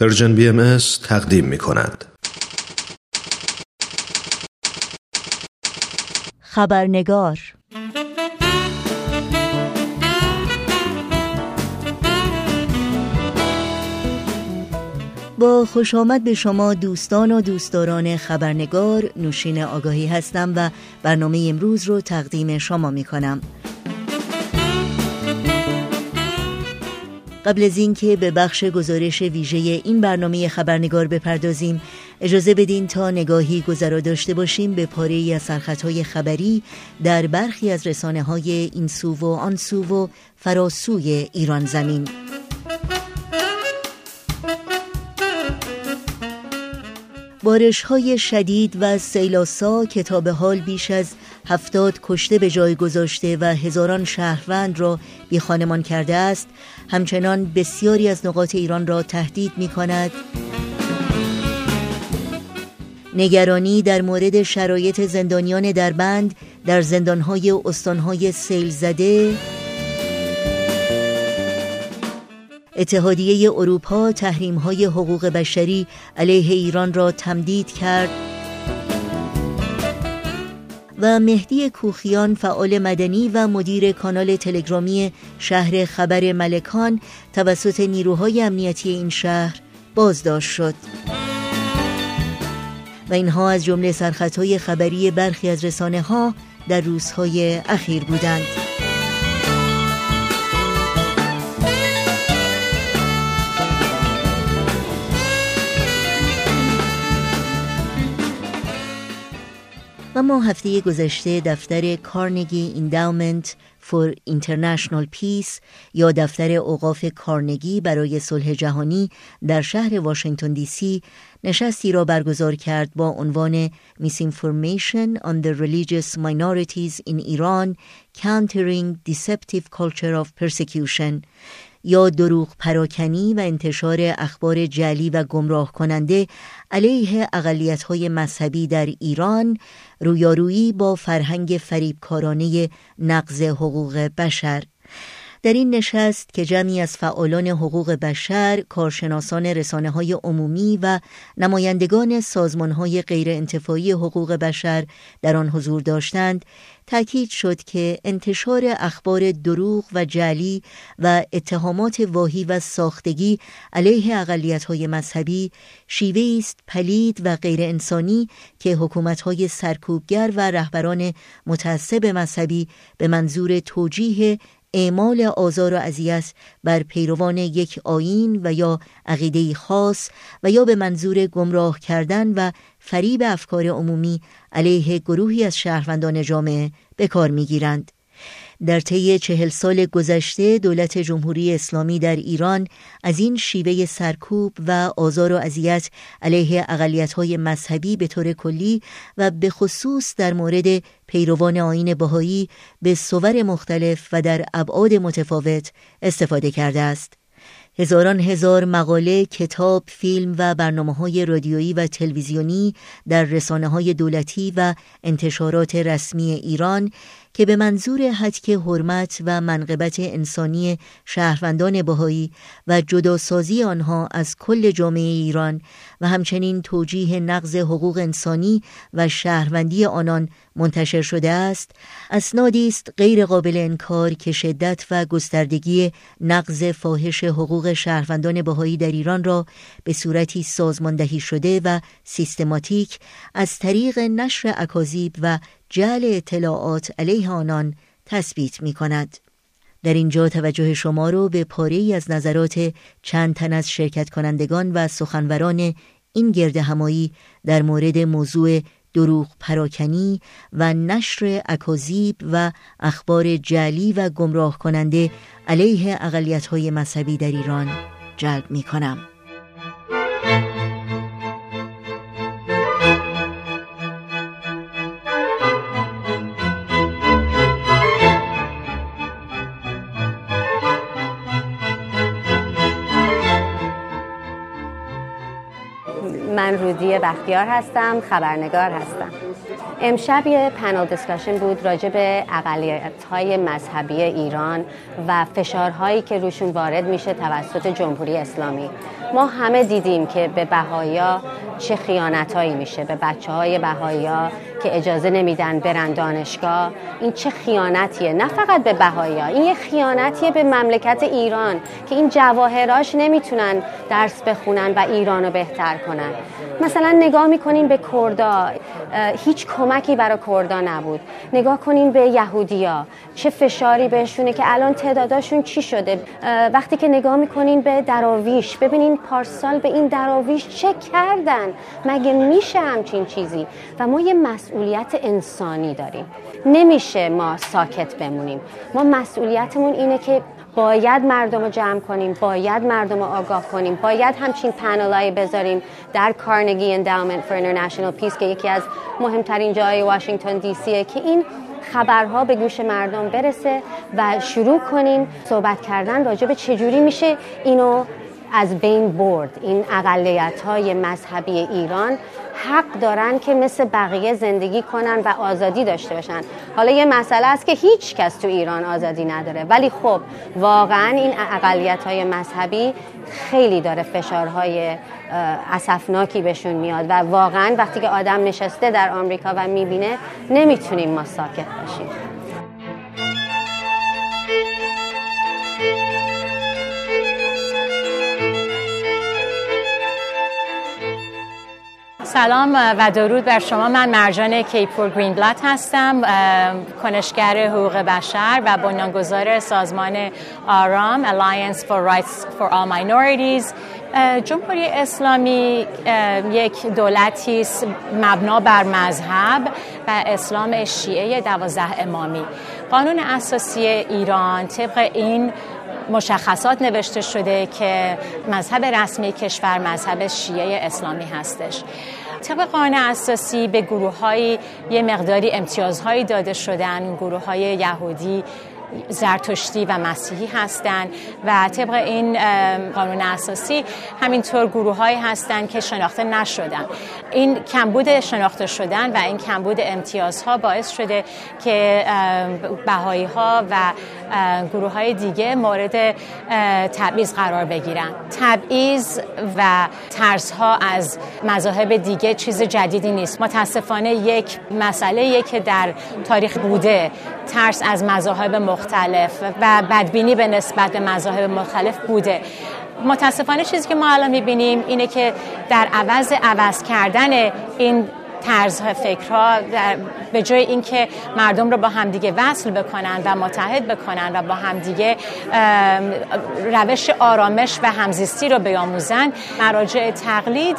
پرژن بی ام تقدیم می کند. خبرنگار با خوش آمد به شما دوستان و دوستداران خبرنگار نوشین آگاهی هستم و برنامه امروز رو تقدیم شما می کنم. قبل از اینکه به بخش گزارش ویژه این برنامه خبرنگار بپردازیم اجازه بدین تا نگاهی گذرا داشته باشیم به پاره از سرخطهای خبری در برخی از رسانه های این سو و آن سو و فراسوی ایران زمین. بارش های شدید و سیلاسا کتاب حال بیش از هفتاد کشته به جای گذاشته و هزاران شهروند را بی خانمان کرده است همچنان بسیاری از نقاط ایران را تهدید می کند. نگرانی در مورد شرایط زندانیان در بند در زندانهای استانهای سیل زده. اتحادیه اروپا تحریم های حقوق بشری علیه ایران را تمدید کرد. و مهدی کوخیان فعال مدنی و مدیر کانال تلگرامی شهر خبر ملکان توسط نیروهای امنیتی این شهر بازداشت شد. و اینها از جمله سرخطهای خبری برخی از رسانه ها در روزهای اخیر بودند. و ما هفته گذشته دفتر Carnegie Endowment for International Peace یا دفتر اوقاف کارنگی برای صلح جهانی در شهر واشنگتن دی سی نشستی را برگزار کرد با عنوان Misinformation on the Religious Minorities in Iran Countering Deceptive Culture of Persecution. یا دروغ پراکنی و انتشار اخبار جعلی و گمراه کننده علیه های مذهبی در ایران رویارویی با فرهنگ فریبکارانه نقض حقوق بشر. در این نشست که جمعی از فعالان حقوق بشر، کارشناسان رسانه های عمومی و نمایندگان سازمان های غیر انتفاعی حقوق بشر در آن حضور داشتند، تاکید شد که انتشار اخبار دروغ و جعلی و اتهامات واهی و ساختگی علیه های مذهبی شیوه است پلید و غیر انسانی که های سرکوبگر و رهبران متعصب مذهبی به منظور توجیه اعمال آزار و اذیت بر پیروان یک آین و یا عقیده خاص و یا به منظور گمراه کردن و فریب افکار عمومی علیه گروهی از شهروندان جامعه به کار می‌گیرند. در طی چهل سال گذشته دولت جمهوری اسلامی در ایران از این شیوه سرکوب و آزار و اذیت علیه های مذهبی به طور کلی و به خصوص در مورد پیروان آین بهایی به صور مختلف و در ابعاد متفاوت استفاده کرده است. هزاران هزار مقاله، کتاب، فیلم و برنامه های رادیویی و تلویزیونی در رسانه های دولتی و انتشارات رسمی ایران که به منظور حدک حرمت و منقبت انسانی شهروندان بهایی و جداسازی آنها از کل جامعه ایران و همچنین توجیه نقض حقوق انسانی و شهروندی آنان منتشر شده است اسنادی است غیر قابل انکار که شدت و گستردگی نقض فاحش حقوق شهروندان بهایی در ایران را به صورتی سازماندهی شده و سیستماتیک از طریق نشر اکاذیب و جعل اطلاعات علیه آنان تثبیت می کند. در اینجا توجه شما رو به پاره ای از نظرات چند تن از شرکت کنندگان و سخنوران این گرد همایی در مورد موضوع دروغ پراکنی و نشر اکاذیب و اخبار جعلی و گمراه کننده علیه اقلیت های مذهبی در ایران جلب می کنم. بختیار هستم خبرنگار هستم. امشب یه پنل دیسکاشن بود راجع به اقلیت های مذهبی ایران و فشارهایی که روشون وارد میشه توسط جمهوری اسلامی. ما همه دیدیم که به بهایا چه خیانتهایی میشه به بچه های بهایا که اجازه نمیدن برن دانشگاه. این چه خیانتیه؟ نه فقط به بهایا این یه خیانتیه به مملکت ایران که این جواهراش نمی‌تونن درس بخونن و ایران رو بهتر کنن. مثلا نگاه می‌کنین به کردا. هیچ کمکی برای کردا نبود. نگاه کنین به یهودیا. چه فشاری بهشونه که الان تعداداشون چی شده؟ وقتی که نگاه می‌کنین به دراویش ببینین پارسال به این دراویش چه کردن؟ مگه میشه همچین چیزی؟ و ما یه مسئولیت انسانی داریم. نمیشه ما ساکت بمونیم. ما مسئولیتمون اینه که باید مردم رو جمع کنیم باید مردم رو آگاه کنیم باید همچین پنل‌هایی بذاریم در Carnegie Endowment for International Peace که یکی از مهمترین جای واشنگتن دی سیه که این خبرها به گوش مردم برسه و شروع کنیم صحبت کردن راجع به چجوری میشه اینو از بین برد. این اقلیت های مذهبی ایران حق دارن که مثل بقیه زندگی کنن و آزادی داشته باشن. حالا یه مسئله است که هیچ کس تو ایران آزادی نداره. ولی خب واقعا این اقلیت های مذهبی خیلی داره فشارهای اسفناکی بهشون میاد و واقعا وقتی که آدم نشسته در آمریکا و می‌بینه نمی‌تونیم ما ساکت باشیم. سلام و درود بر شما. من مرجان کیپور گرین بلات هستم کنشگر حقوق بشر و بنیانگذار سازمان آرام Alliance for Rights for All Minorities. جمهوری اسلامی یک دولتی است مبنا بر مذهب و اسلام شیعه دوازده امامی. قانون اساسی ایران طبق این مشخصات نوشته شده که مذهب رسمی کشور مذهب شیعه اسلامی هستش. طبق قانون اساسی به گروه های یه مقداری امتیازهایی داده شدن گروه های یهودی زرتشتی و مسیحی هستند و طبق این قانون اساسی همینطور گروه هایی هستند که شناخته نشدن. این کمبود شناخته شدن و این کمبود امتیازها باعث شده که بهایی ها و گروه های دیگه مورد تبعیض قرار بگیرن. تبعیض و ترس ها از مذاهب دیگه چیز جدیدی نیست. متاسفانه یک مسئله که در تاریخ بوده. ترس از مذاهب مختلف و بدبینی به نسبت به مذاهب مختلف بوده. متاسفانه چیزی که ما الان می‌بینیم اینه که در عوض عوض کردن این طرز فکرها به جای اینکه مردم رو با همدیگه وصل بکنن و متحد بکنن و با همدیگه روش آرامش و همزیستی رو بیاموزن مراجع تقلید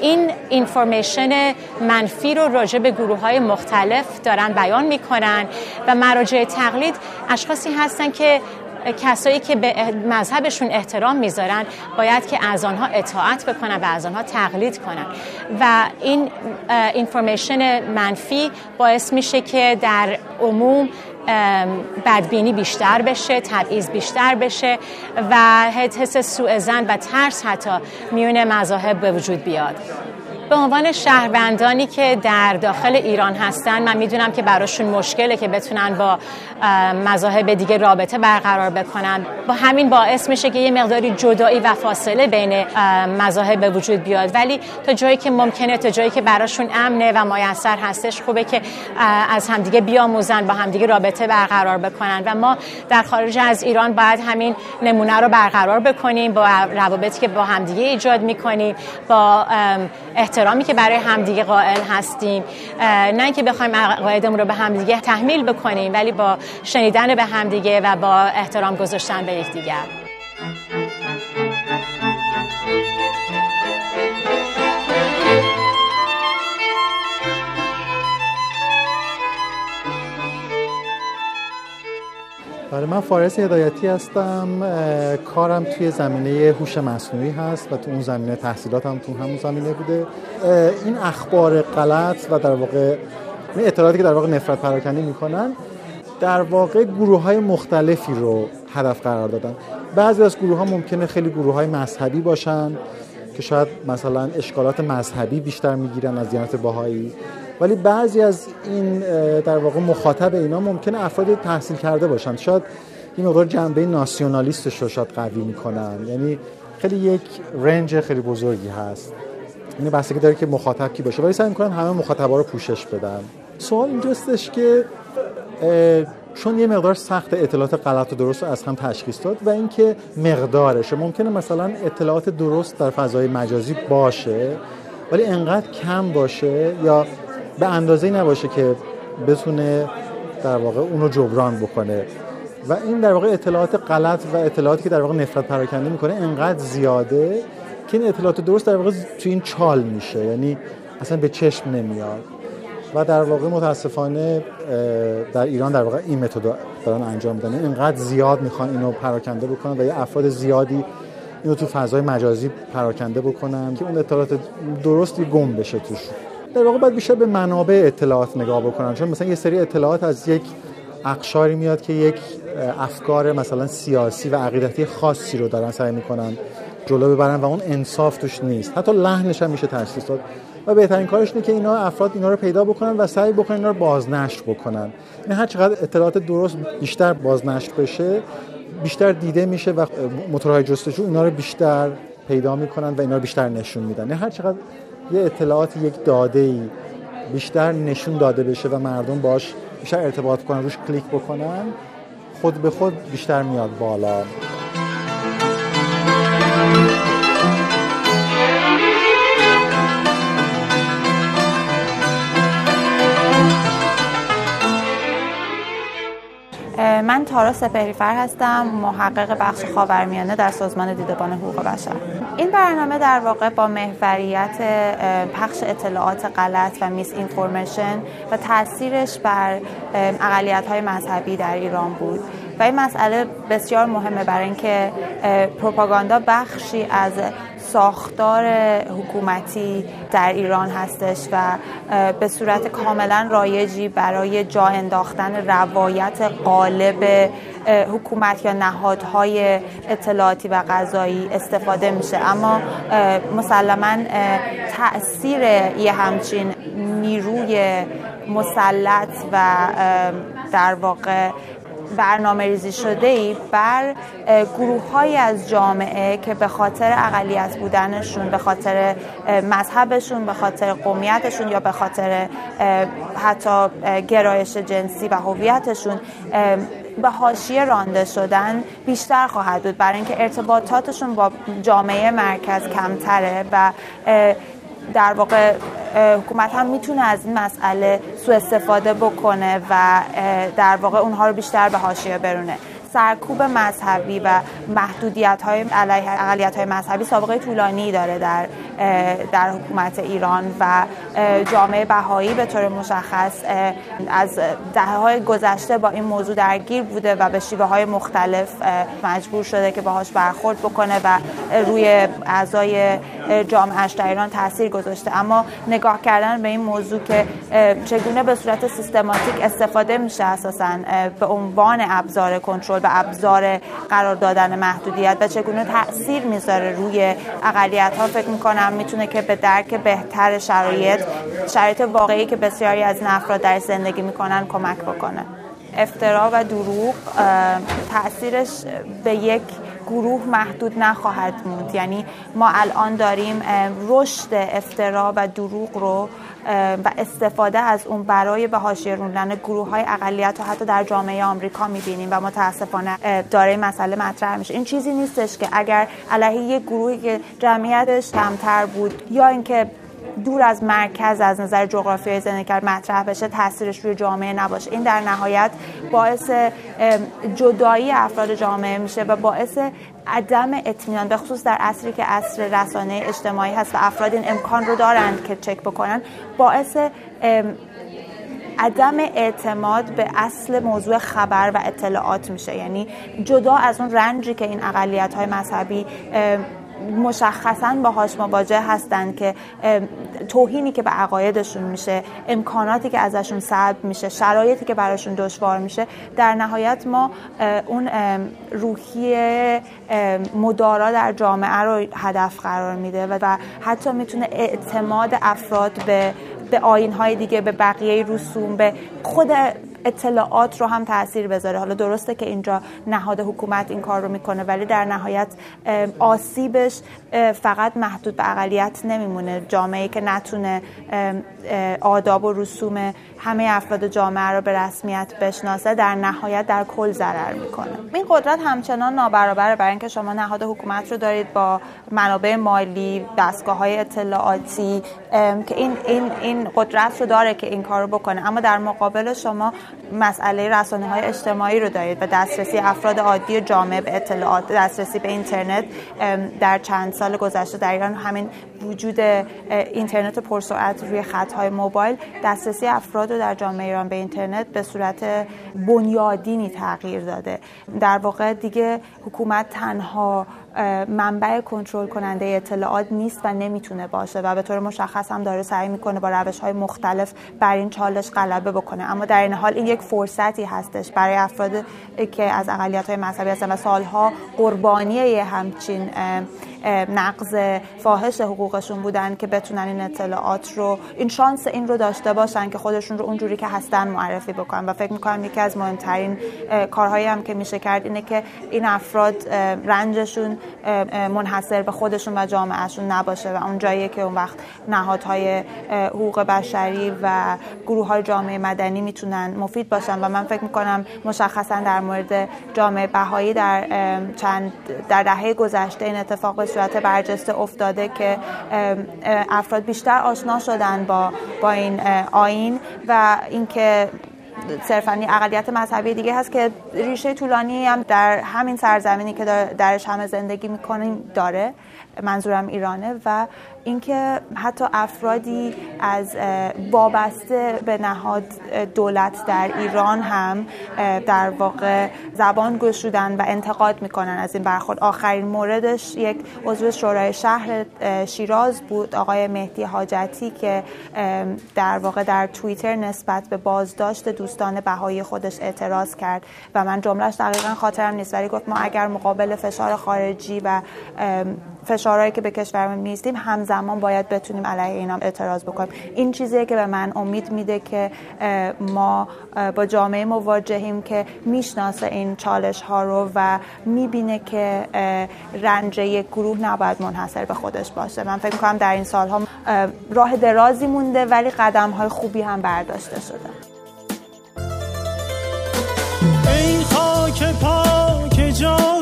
این اینفورمیشن منفی رو راجع به گروه های مختلف دارن بیان می‌کنن و مراجع تقلید اشخاصی هستن که کسایی که به مذهبشون احترام می‌ذارن باید که از آنها اطاعت بکنن و از آنها تقلید کنن. و این اینفورمیشن منفی باعث میشه که در عموم بدبینی بیشتر بشه تبعیض بیشتر بشه و حس سوء زن و ترس حتی میون مذاهب به وجود بیاد. به عنوان شهروندانی که در داخل ایران هستن من می‌دونم که براشون مشکله که بتونن با مذاهب دیگه رابطه برقرار بکنن. با همین باعث میشه که یه مقداری جدایی و فاصله بین مذاهب به وجود بیاد. ولی تا جایی که ممکنه تا جایی که براشون امنه و میسر هستش خوبه که از همدیگه بیاموزن با همدیگه رابطه برقرار بکنن. و ما در خارج از ایران باید همین نمونه رو برقرار بکنیم با روابطی که با همدیگه ایجاد می‌کنیم با احترامی که برای همدیگه قائل هستیم نه اینکه بخوایم عقایدمون رو به همدیگه تحمیل بکنیم ولی با شنیدن به همدیگه و با احترام گذاشتن به یکدیگر. برای من فارس هدایتی هستم کارم توی زمینه هوش مصنوعی هست و تو اون زمینه تحصیلاتم تو همون زمینه بوده. این اخبار غلط و در واقع اطلاعاتی که در واقع نفرت پراکنی می‌کنن در واقع گروه های مختلفی رو هدف قرار دادن. بعضی از گروه ها ممکنه خیلی گروه های مذهبی باشن که شاید مثلا اشکالات مذهبی بیشتر می‌گیرن از دیانت باهایی. ولی بعضی از این در واقع مخاطب اینا ممکنه افراد تحصیل کرده باشن. شاید این مقدار جنبه ناسیونالیستش رو شاید قوی می‌کنن. یعنی خیلی یک رنج خیلی بزرگی هست. این بستگی داره که مخاطب کی باشه. ولی سعی می‌کنن همه مخاطبا رو پوشش بدن. سوال اینجاستش که چون یه مقدار سخت اطلاعات غلط و درست رو از هم تشخیص داد و اینکه مقدارش ممکنه مثلا اطلاعات درست در فضای مجازی باشه ولی انقدر کم باشه یا به اندازه نباشه که بتونه در واقع اونو جبران بکنه. و این در واقع اطلاعات غلط و اطلاعاتی که در واقع نفرت پراکنده می‌کنه انقدر زیاده که این اطلاعات درست در واقع تو این چال میشه. یعنی اصلا به چشم نمیاد. و در واقع متاسفانه در ایران در واقع این متد دارن انجام میدن. اینقدر زیاد می‌خوان اینو پراکنده بکنن و یه افراد زیادی اینو تو فضای مجازی پراکنده بکنن که اون اطلاعات درستی گم بشه توش. در واقع باید بیشتر به منابع اطلاعات نگاه بکنن. چون مثلا یه سری اطلاعات از یک اقشاری میاد که یک افکار مثلا سیاسی و عقیدتی خاصی رو دارن سعی می‌کنن جلو ببرن و اون انصاف توش نیست. حتی لحنش هم میشه تشخیص داد. و بهترین کارش اینه که اینا افراد اینا رو پیدا بکنن و سعی بکنن اینا رو بازنشر بکنن. این هر چقدر اطلاعات درست بیشتر بازنشر بشه بیشتر دیده میشه و موتورهای جستجو اینا رو بیشتر پیدا می‌کنن و اینا رو بیشتر نشون میدن. هر چقدر یه اطلاعات یک داده ای بیشتر نشون داده بشه و مردم باش بیشتر ارتباط کنن روش کلیک بکنن خود به خود بیشتر میاد بالا. تارا سپهریفر هستم محقق بخش خاورمیانه در سازمان دیدبان حقوق بشر. این برنامه در واقع با محوریت پخش اطلاعات غلط و میس اینفورمیشن و تاثیرش بر اقلیت های مذهبی در ایران بود. و این مسئله بسیار مهمه برای اینکه پروپاگاندا بخشی از ساختار حکومتی در ایران هستش و به صورت کاملا رایجی برای جا انداختن روایت قالب حکومت یا نهادهای اطلاعاتی و قضایی استفاده میشه. اما مسلما تاثیر یه همچین نیروی مسلط و در واقع برنامه ریزی شده ای بر گروه های از جامعه که به خاطر اقلیت بودنشون به خاطر مذهبشون به خاطر قومیتشون یا به خاطر حتی گرایش جنسی و هویتشون به حاشیه رانده شدن بیشتر خواهد بود. برای اینکه ارتباطاتشون با جامعه مرکز کمتره و در واقع حکومت هم می‌تونه از این مسئله سوء استفاده بکنه و در واقع اونها رو بیشتر به حاشیه برونه. سرکوب مذهبی و محدودیت های علیه اقلیت های مذهبی سابقه طولانی داره در در حکومت ایران و جامعه بهایی به طور مشخص از دهه های گذشته با این موضوع درگیر بوده و به شیوه های مختلف مجبور شده که باهاش برخورد بکنه و روی اعضای جامعهش در ایران تاثیر گذاشته. اما نگاه کردن به این موضوع که چگونه به صورت سیستماتیک استفاده میشه اساسا به عنوان ابزار کنترل و ابزار قرار دادن محدودیت و چگونه تاثیر می‌ذاره روی اقلیت ها فکر می‌کنم می‌تونه که به درک بهتر شرایط شرایط واقعی که بسیاری از افراد در زندگی می‌کنن کمک بکنه. افترا و دروغ تاثیرش به یک گروه محدود نخواهد موند یعنی ما الان داریم رشد افترا و دروغ رو و استفاده از اون برای به حاشیه روندن گروه های اقلیت و حتی در جامعه آمریکا می‌بینیم و متاسفانه داره مسئله مطرح میشه. این چیزی نیستش که اگر علیه یک گروهی که جمعیتش کمتر بود یا اینکه دور از مرکز از نظر جغرافیایی زندگی کرد مطرح بشه تاثیرش روی جامعه نباشه. این در نهایت باعث جدایی افراد جامعه میشه و باعث عدم اطمینان به خصوص در عصری که عصر رسانه اجتماعی هست و افراد این امکان رو دارند که چک بکنن باعث عدم اعتماد به اصل موضوع خبر و اطلاعات میشه. یعنی جدا از اون رنجی که این اقلیت های مذهبی مشخصا باهاش مواجه هستن که توهینی که به عقایدشون میشه امکاناتی که ازشون سلب میشه شرایطی که براشون دشوار میشه در نهایت ما اون روحی مدارا در جامعه رو هدف قرار میده و حتی می‌تونه اعتماد افراد به به آین دیگه به بقیه رسوم به خود اطلاعات رو هم تاثیر بذاره. حالا درسته که اینجا نهاد حکومت این کار رو می‌کنه ولی در نهایت آسیبش فقط محدود به اقلیت نمیمونه. جامعه که نتونه آداب و رسوم همه افراد جامعه رو به رسمیت بشناسه در نهایت در کل ضرر می‌کنه. این قدرت همچنان نابرابره برای اینکه شما نهاد حکومت رو دارید با منابع مالی دستگاه های اطلاعاتی که این این این قدرت رو داره که این کار رو بکنه. اما در مقابل شما مسئله رسانه های اجتماعی رو دارید و دسترسی افراد عادی جامعه به اطلاعات دسترسی به اینترنت در چند سال گذشته در ایران همین وجود اینترنت پرسرعت روی خطهای موبایل دسترسی افراد رو در جامعه ایران به اینترنت به صورت بنیادینی تغییر داده. در واقع دیگه حکومت تنها منبع کنترل کننده اطلاعات نیست و نمی‌تونه باشه و به طور مشخص هم داره سعی می‌کنه با روش های مختلف بر این چالش غلبه بکنه. اما در این حال این یک فرصتی هستش برای افراد که از اقلیت های مذهبی هستن و سالها قربانی همچین نقض فاحش حقوقشون بودن که بتونن این اطلاعات رو این شانس این رو داشته باشن که خودشون رو اونجوری که هستن معرفی بکنن. و فکر می‌کنم یکی از مهمترین کارهایی هم که میشه کرد اینه که این افراد رنجشون منحصر به خودشون و جامعهشون نباشه و اون جاییه که اون وقت نهادهای حقوق بشری و گروه های جامعه مدنی می‌تونن مفید باشن. و من فکر می‌کنم مشخصا در مورد جامعه بهایی در چند در دهه گذشته این اتفاق صورت برجسته افتاده که افراد بیشتر آشنا شدن با با این آین و اینکه صرفا اقلیت مذهبی دیگه هست که ریشه طولانی هم در همین سرزمینی که درش همه زندگی می‌کنیم داره منظورم ایرانه و اینکه حتی افرادی از وابسته به نهاد دولت در ایران هم در واقع زبان گشودن و انتقاد می‌کنن از این برخورد. آخرین موردش یک عضو شورای شهر شیراز بود آقای مهدی حاجتی که در واقع در توییتر نسبت به بازداشت دوستان بهایی خودش اعتراض کرد و من جملهش دقیقا خاطرم نیست ولی گفت ما اگر مقابل فشار خارجی و فشارهایی که به کشورمون میستیم همزمان باید بتونیم علیه اینا اعتراض بکنیم. این چیزیه که به من امید میده که ما با جامعه مواجهیم که می‌شناسه این چالش ها رو و می‌بینه که رنج یک گروه نباید منحصر به خودش باشه. من فکر می‌کنم در این سالها راه درازی مونده ولی قدم های خوبی هم برداشته شده. ای خاک پاک جاوی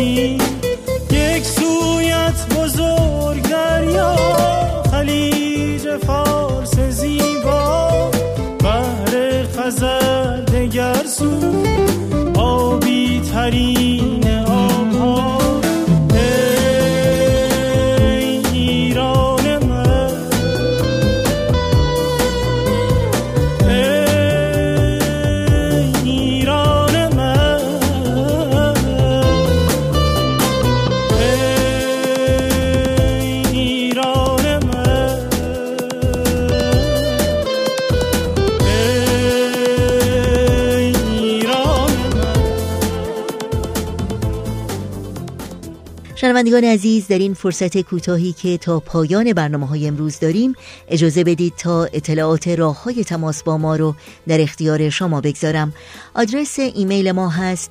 دید یک سویت بزرگ دریا خلیج فارس. شنوندگان عزیز در این فرصت کوتاهی که تا پایان برنامه های امروز داریم اجازه بدید تا اطلاعات راه های تماس با ما رو در اختیار شما بگذارم. آدرس ایمیل ما هست